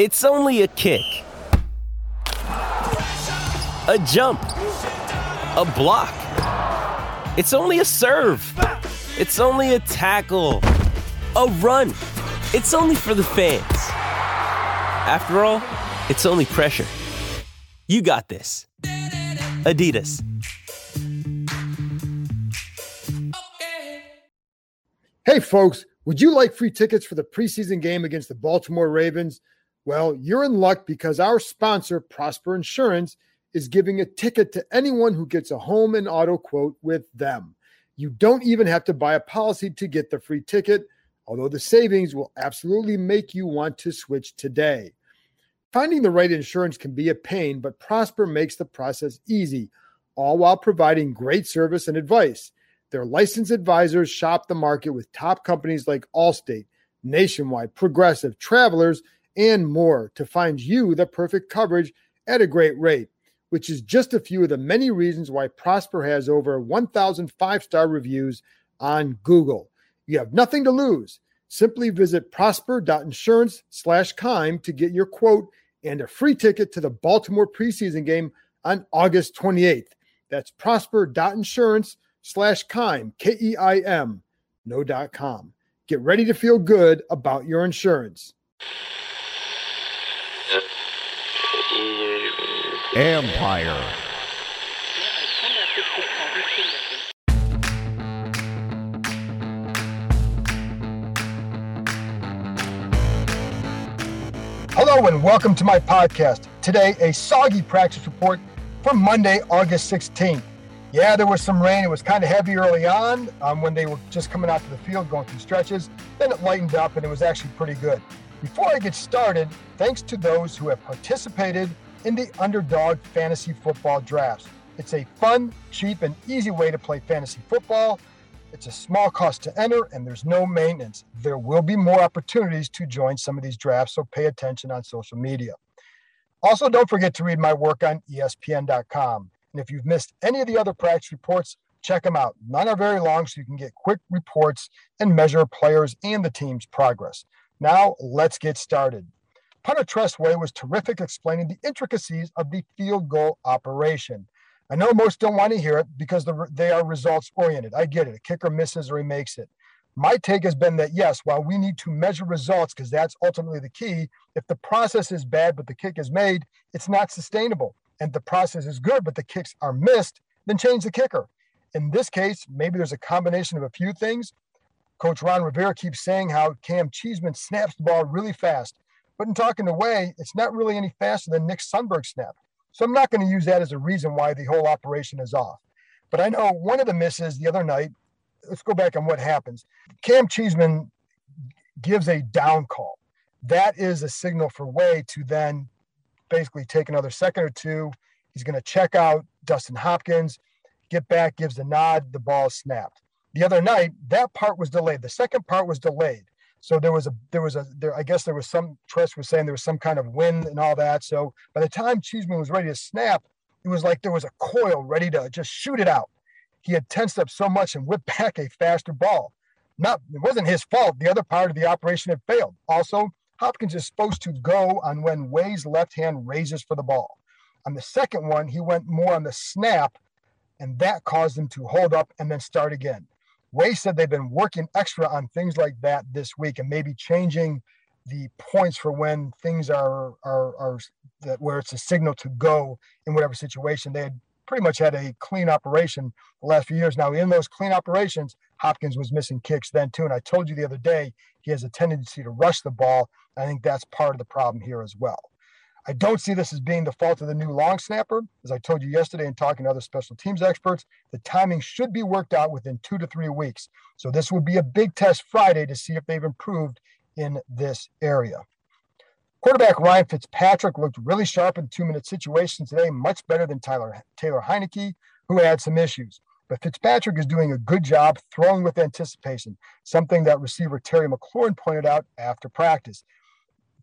It's only a kick, a jump, a block. It's only a serve. It's only a tackle, a run. It's only for the fans. After all, it's only pressure. You got this. Adidas. Hey, folks, would you like free tickets for the preseason game against the Baltimore Ravens? Well, you're in luck because our sponsor, Prosper Insurance, is giving a ticket to anyone who gets a home and auto quote with them. You don't even have to buy a policy to get the free ticket, although the savings will absolutely make you want to switch today. Finding the right insurance can be a pain, but Prosper makes the process easy, all while providing great service and advice. Their licensed advisors shop the market with top companies like Allstate, Nationwide, Progressive, Travelers, and more to find you the perfect coverage at a great rate, which is just a few of the many reasons why Prosper has over 1,000 five star reviews on Google. You have nothing to lose. Simply visit prosper.insurance slash keim to get your quote and a free ticket to the Baltimore preseason game on August 28th. That's prosper.insurance slash keim, K E I M, no dot com. Get ready to feel good about your insurance. Empire. Hello and welcome to my podcast. Today, a soggy practice report for Monday, August 16th. Yeah, there was some rain. It was kind of heavy early on um, when they were just coming out to the field going through stretches. Then it lightened up and it was actually pretty good. Before I get started, thanks to those who have participated in the Underdog Fantasy Football Drafts. It's a fun, cheap, and easy way to play fantasy football. It's a small cost to enter and there's no maintenance. There will be more opportunities to join some of these drafts, so pay attention on social media. Also, don't forget to read my work on ESPN.com. And if you've missed any of the other practice reports, check them out. None are very long, so you can get quick reports and measure players and the team's progress. Now, let's get started. Punter Tress Way was terrific explaining the intricacies of the field goal operation. I know most don't want to hear it because they are results oriented. I get it. A kicker misses or he makes it. My take has been that yes, while we need to measure results because that's ultimately the key, if the process is bad but the kick is made, it's not sustainable. And the process is good but the kicks are missed, then change the kicker. In this case, maybe there's a combination of a few things. Coach Ron Rivera keeps saying how Cam Cheeseman snaps the ball really fast. But in talking to Way, it's not really any faster than Nick Sundberg snap. So I'm not going to use that as a reason why the whole operation is off. But I know one of the misses the other night, let's go back on what happens. Cam Cheeseman gives a down call. That is a signal for Way to then basically take another second or two. He's going to check out Dustin Hopkins, get back, gives a nod, the ball is snapped. The other night, that part was delayed. The second part was delayed. So there was a there was a there I guess there was some Tress was saying there was some kind of wind and all that. So by the time Cheeseman was ready to snap, it was like there was a coil ready to just shoot it out. He had tensed up so much and whipped back a faster ball. Not it wasn't his fault. The other part of the operation had failed. Also, Hopkins is supposed to go on when Way's left hand raises for the ball. On the second one, he went more on the snap, and that caused him to hold up and then start again. Way said they've been working extra on things like that this week and maybe changing the points for when things are are are that where it's a signal to go in whatever situation. They had pretty much had a clean operation the last few years. Now in those clean operations, Hopkins was missing kicks then too. And I told you the other day he has a tendency to rush the ball. I think that's part of the problem here as well. I don't see this as being the fault of the new long snapper. As I told you yesterday in talking to other special teams experts, the timing should be worked out within two to three weeks. So this would be a big test Friday to see if they've improved in this area. Quarterback Ryan Fitzpatrick looked really sharp in two minute situations today, much better than Tyler, Taylor Heinicke, who had some issues. But Fitzpatrick is doing a good job throwing with anticipation, something that receiver Terry McLaurin pointed out after practice.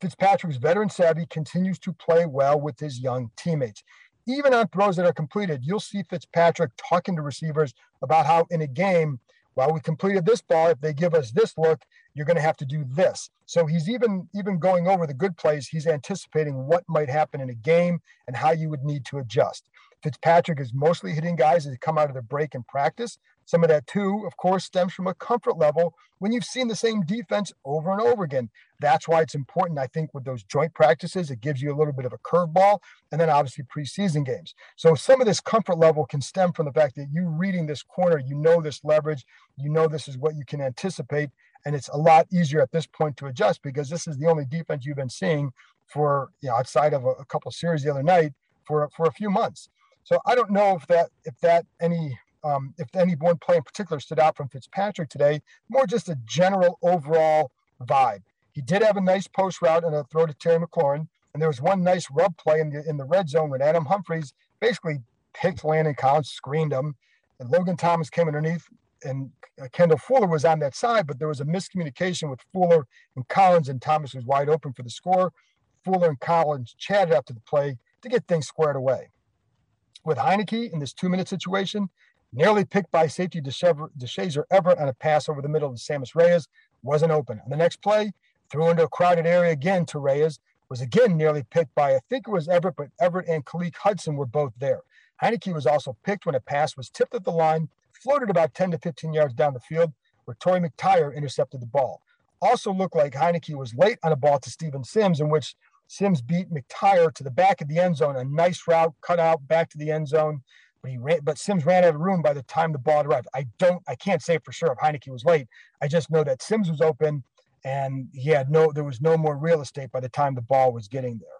Fitzpatrick's veteran savvy continues to play well with his young teammates. Even on throws that are completed, you'll see Fitzpatrick talking to receivers about how in a game, while we completed this ball, if they give us this look, you're going to have to do this. So he's even even going over the good plays. He's anticipating what might happen in a game and how you would need to adjust. Fitzpatrick is mostly hitting guys they come out of their break in practice. Some of that, too, of course, stems from a comfort level when you've seen the same defense over and over again. That's why it's important, I think, with those joint practices. It gives you a little bit of a curveball, and then obviously preseason games. So some of this comfort level can stem from the fact that you reading this corner, you know this leverage, you know this is what you can anticipate, and it's a lot easier at this point to adjust because this is the only defense you've been seeing for you know outside of a, a couple series the other night for for a few months. So I don't know if that if that any um, if any one play in particular stood out from Fitzpatrick today. More just a general overall vibe. He did have a nice post route and a throw to Terry McLaurin, and there was one nice rub play in the in the red zone when Adam Humphries basically picked Landon Collins, screened him, and Logan Thomas came underneath, and uh, Kendall Fuller was on that side, but there was a miscommunication with Fuller and Collins, and Thomas was wide open for the score. Fuller and Collins chatted after the play to get things squared away with Heinicke in this two minute situation, nearly picked by safety Deshazor Everett on a pass over the middle of Sammis Reyes, wasn't open. On the next play, threw into a crowded area again to Reyes, was again nearly picked by, I think it was Everett, but Everett and Khaleke Hudson were both there. Heinicke was also picked when a pass was tipped at the line, floated about 10 to 15 yards down the field, where Torry McTyer intercepted the ball. Also looked like Heinicke was late on a ball to Steven Sims, in which Sims beat McTire to the back of the end zone, a nice route cut out back to the end zone. But he ran, but Sims ran out of room by the time the ball arrived. I don't, I can't say for sure if Heinicke was late. I just know that Sims was open, and he had no, there was no more real estate by the time the ball was getting there.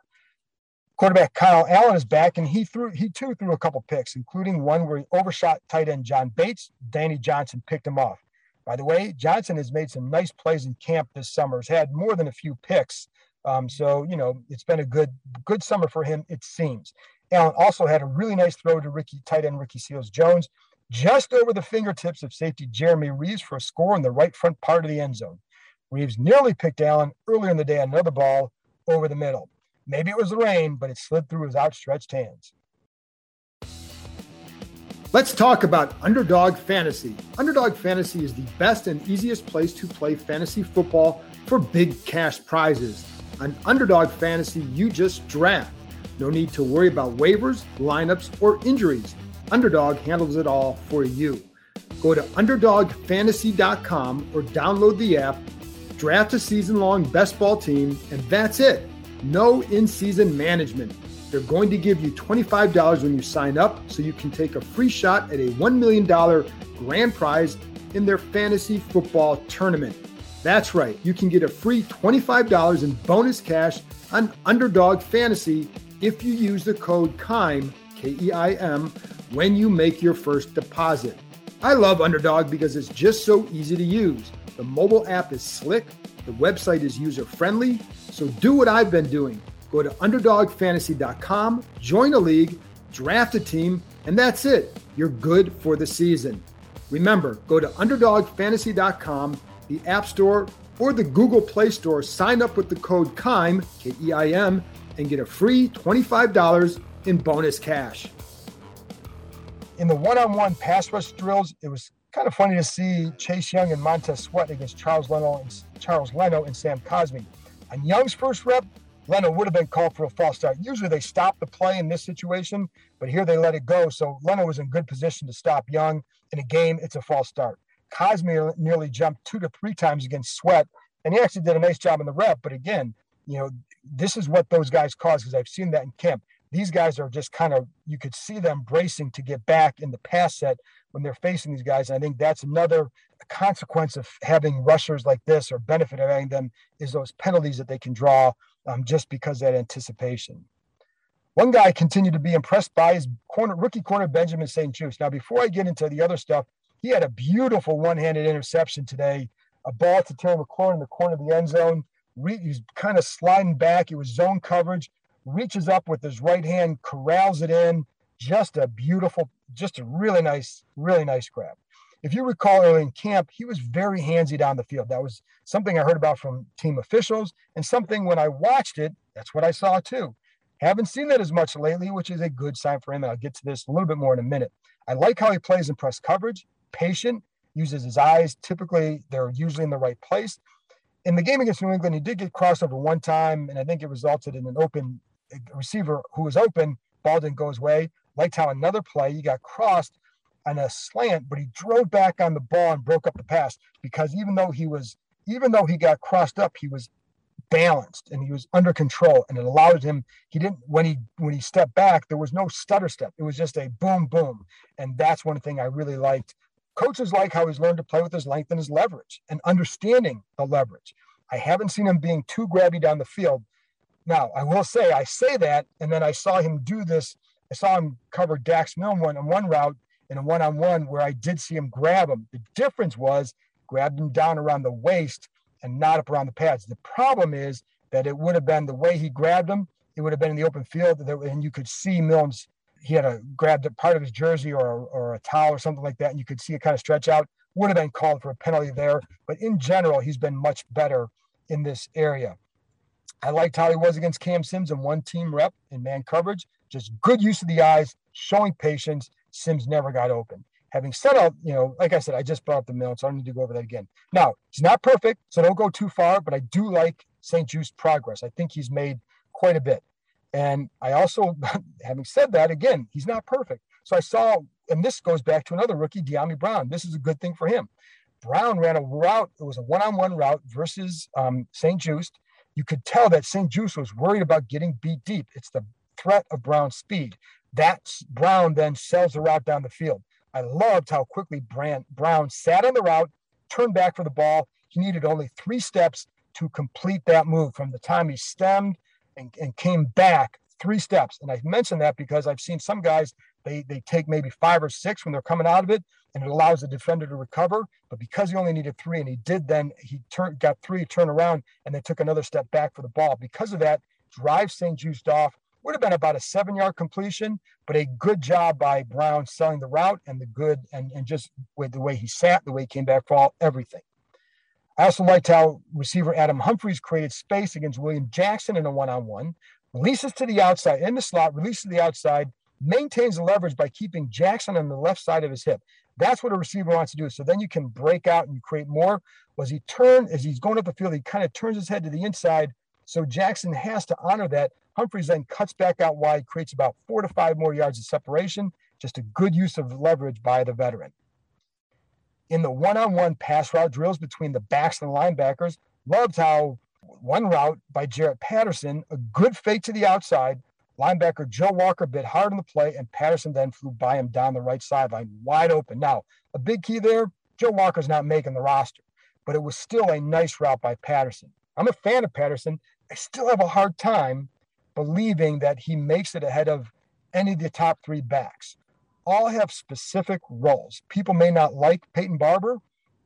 Quarterback Kyle Allen is back, and he threw, he too threw a couple picks, including one where he overshot tight end John Bates. Danny Johnson picked him off. By the way, Johnson has made some nice plays in camp this summer. Has had more than a few picks. Um, so you know it's been a good good summer for him. It seems. Allen also had a really nice throw to Ricky tight end Ricky Seals Jones, just over the fingertips of safety Jeremy Reaves for a score in the right front part of the end zone. Reaves nearly picked Allen earlier in the day on another ball over the middle. Maybe it was the rain, but it slid through his outstretched hands. Let's talk about Underdog Fantasy. Underdog Fantasy is the best and easiest place to play fantasy football for big cash prizes. On Underdog Fantasy, you just draft. No need to worry about waivers, lineups, or injuries. Underdog handles it all for you. Go to UnderdogFantasy.com or download the app, draft a season long best ball team, and that's it. No in season management. They're going to give you $25 when you sign up so you can take a free shot at a $1 million grand prize in their fantasy football tournament. That's right, you can get a free $25 in bonus cash on Underdog Fantasy if you use the code KEIM, K E I M, when you make your first deposit. I love Underdog because it's just so easy to use. The mobile app is slick, the website is user friendly, so do what I've been doing. Go to UnderdogFantasy.com, join a league, draft a team, and that's it. You're good for the season. Remember, go to UnderdogFantasy.com the App Store, or the Google Play Store, sign up with the code KEIM, K E I M, and get a free $25 in bonus cash. In the one on one pass rush drills, it was kind of funny to see Chase Young and Montez Sweat against Charles Leno and Charles Leno and Sam Cosmi. On Young's first rep, Leno would have been called for a false start. Usually they stop the play in this situation, but here they let it go. So Leno was in good position to stop Young. In a game, it's a false start. Cosmi nearly jumped two to three times against Sweat, and he actually did a nice job in the rep. But again, you know, this is what those guys cause because I've seen that in camp. These guys are just kind of you could see them bracing to get back in the pass set when they're facing these guys. And I think that's another consequence of having rushers like this or benefit of having them is those penalties that they can draw um, just because that anticipation. One guy I continue to be impressed by is corner rookie corner Benjamin St-Juste. Now, before I get into the other stuff, he had a beautiful one-handed interception today, a ball to Terry McLaurin in the corner of the end zone. He's kind of sliding back. It was zone coverage. Reaches up with his right hand, corrals it in. Just a beautiful, just a really nice, really nice grab. If you recall early in camp, he was very handsy down the field. That was something I heard about from team officials, and something when I watched it, that's what I saw too. Haven't seen that as much lately, which is a good sign for him. And I'll get to this a little bit more in a minute. I like how he plays in press coverage patient, uses his eyes. Typically, they're usually in the right place. In the game against New England, he did get crossed over one time, and I think it resulted in an open receiver who was open. Ball didn't go his way. Liked how another play he got crossed on a slant, but he drove back on the ball and broke up the pass because even though he was, even though he got crossed up, he was balanced and he was under control and it allowed him he didn't when he when he stepped back there was no stutter step it was just a boom boom and that's one thing i really liked coaches like how he's learned to play with his length and his leverage and understanding the leverage i haven't seen him being too grabby down the field now i will say i say that and then i saw him do this i saw him cover dax milne one on one route in a one-on-one where i did see him grab him the difference was grabbed him down around the waist and not up around the pads. The problem is that it would have been the way he grabbed him, it would have been in the open field, and you could see Milne's. He had a grabbed a part of his jersey or, or a towel or something like that, and you could see it kind of stretch out. Would have been called for a penalty there, but in general, he's been much better in this area. I liked how he was against Cam Sims in one team rep in man coverage. Just good use of the eyes, showing patience. Sims never got open. Having said all, you know, like I said, I just brought up the Milne, so I don't need to go over that again. Now, he's not perfect, so don't go too far, but I do like St-Juste's progress. I think he's made quite a bit. And I also, having said that, again, he's not perfect. So I saw, and this goes back to another rookie, Dyami Brown. This is a good thing for him. Brown ran a route, it was a one on one route versus um, St-Juste. You could tell that St-Juste was worried about getting beat deep. It's the threat of Brown's speed. That's Brown then sells the route down the field. I loved how quickly Brand, Brown sat on the route, turned back for the ball. He needed only three steps to complete that move from the time he stemmed and, and came back three steps. And I mentioned that because I've seen some guys, they, they take maybe five or six when they're coming out of it, and it allows the defender to recover. But because he only needed three, and he did then, he turned, got three, turn around, and then took another step back for the ball. Because of that, drive St-Juste off, would have been about a seven yard completion, but a good job by Brown selling the route and the good and, and just with the way he sat, the way he came back for all, everything. I also liked how receiver Adam Humphries created space against William Jackson in a one on one, releases to the outside in the slot, releases to the outside, maintains the leverage by keeping Jackson on the left side of his hip. That's what a receiver wants to do. So then you can break out and create more. Was he turn as he's going up the field, he kind of turns his head to the inside. So Jackson has to honor that Humphries then cuts back out wide, creates about four to five more yards of separation. Just a good use of leverage by the veteran. In the one on one pass route drills between the backs and the linebackers, loved how one route by Jaret Patterson, a good fake to the outside. Linebacker Joe Walker bit hard on the play, and Patterson then flew by him down the right sideline, wide open. Now, a big key there Joe Walker's not making the roster, but it was still a nice route by Patterson. I'm a fan of Patterson. I still have a hard time believing that he makes it ahead of any of the top three backs. All have specific roles. People may not like Peyton Barber.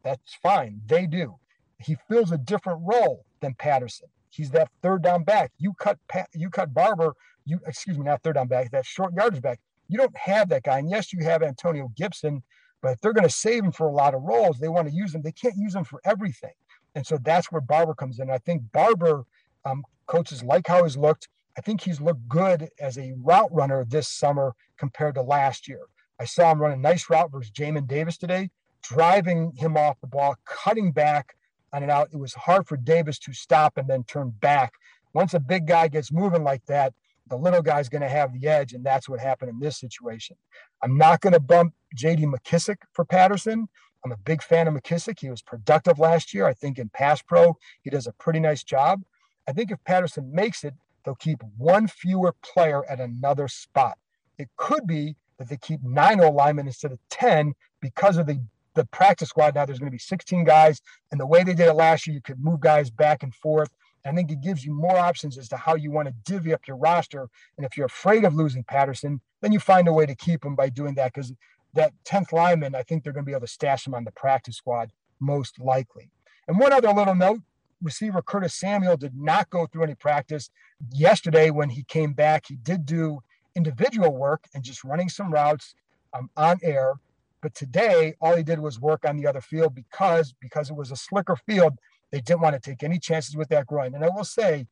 That's fine. They do. He fills a different role than Patterson. He's that third down back. You cut you cut Barber. You excuse me, not third down back. That short yardage back. You don't have that guy. And yes, you have Antonio Gibson, but if they're going to save him for a lot of roles, they want to use him. They can't use him for everything. And so that's where Barber comes in. I think Barber um, coaches like how he's looked. I think he's looked good as a route runner this summer compared to last year. I saw him run a nice route versus Jamin Davis today, driving him off the ball, cutting back on it out. It was hard for Davis to stop and then turn back. Once a big guy gets moving like that, the little guy's going to have the edge, and that's what happened in this situation. I'm not going to bump J.D. McKissick for Patterson. I'm a big fan of McKissick. He was productive last year. I think in pass pro, he does a pretty nice job. I think if Patterson makes it, they'll keep one fewer player at another spot. It could be that they keep nine linemen instead of 10 because of the, the practice squad. Now there's going to be 16 guys. And the way they did it last year, you could move guys back and forth. I think it gives you more options as to how you want to divvy up your roster. And if you're afraid of losing Patterson, then you find a way to keep him by doing that because that 10th lineman, I think they're going to be able to stash him on the practice squad most likely. And one other little note receiver Curtis Samuel did not go through any practice. Yesterday, when he came back, he did do individual work and just running some routes um, on air. But today, all he did was work on the other field because because it was a slicker field. They didn't want to take any chances with that groin. And I will say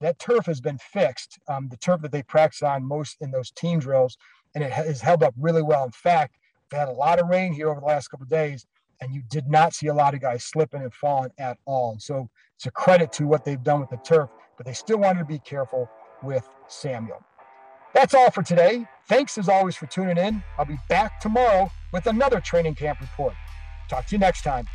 that turf has been fixed. Um, the turf that they practice on most in those team drills, and it has held up really well. In fact, they had a lot of rain here over the last couple days, and you did not see a lot of guys slipping and falling at all. So it's a credit to what they've done with the turf, but they still wanted to be careful with Samuel. That's all for today. Thanks as always for tuning in. I'll be back tomorrow with another training camp report. Talk to you next time.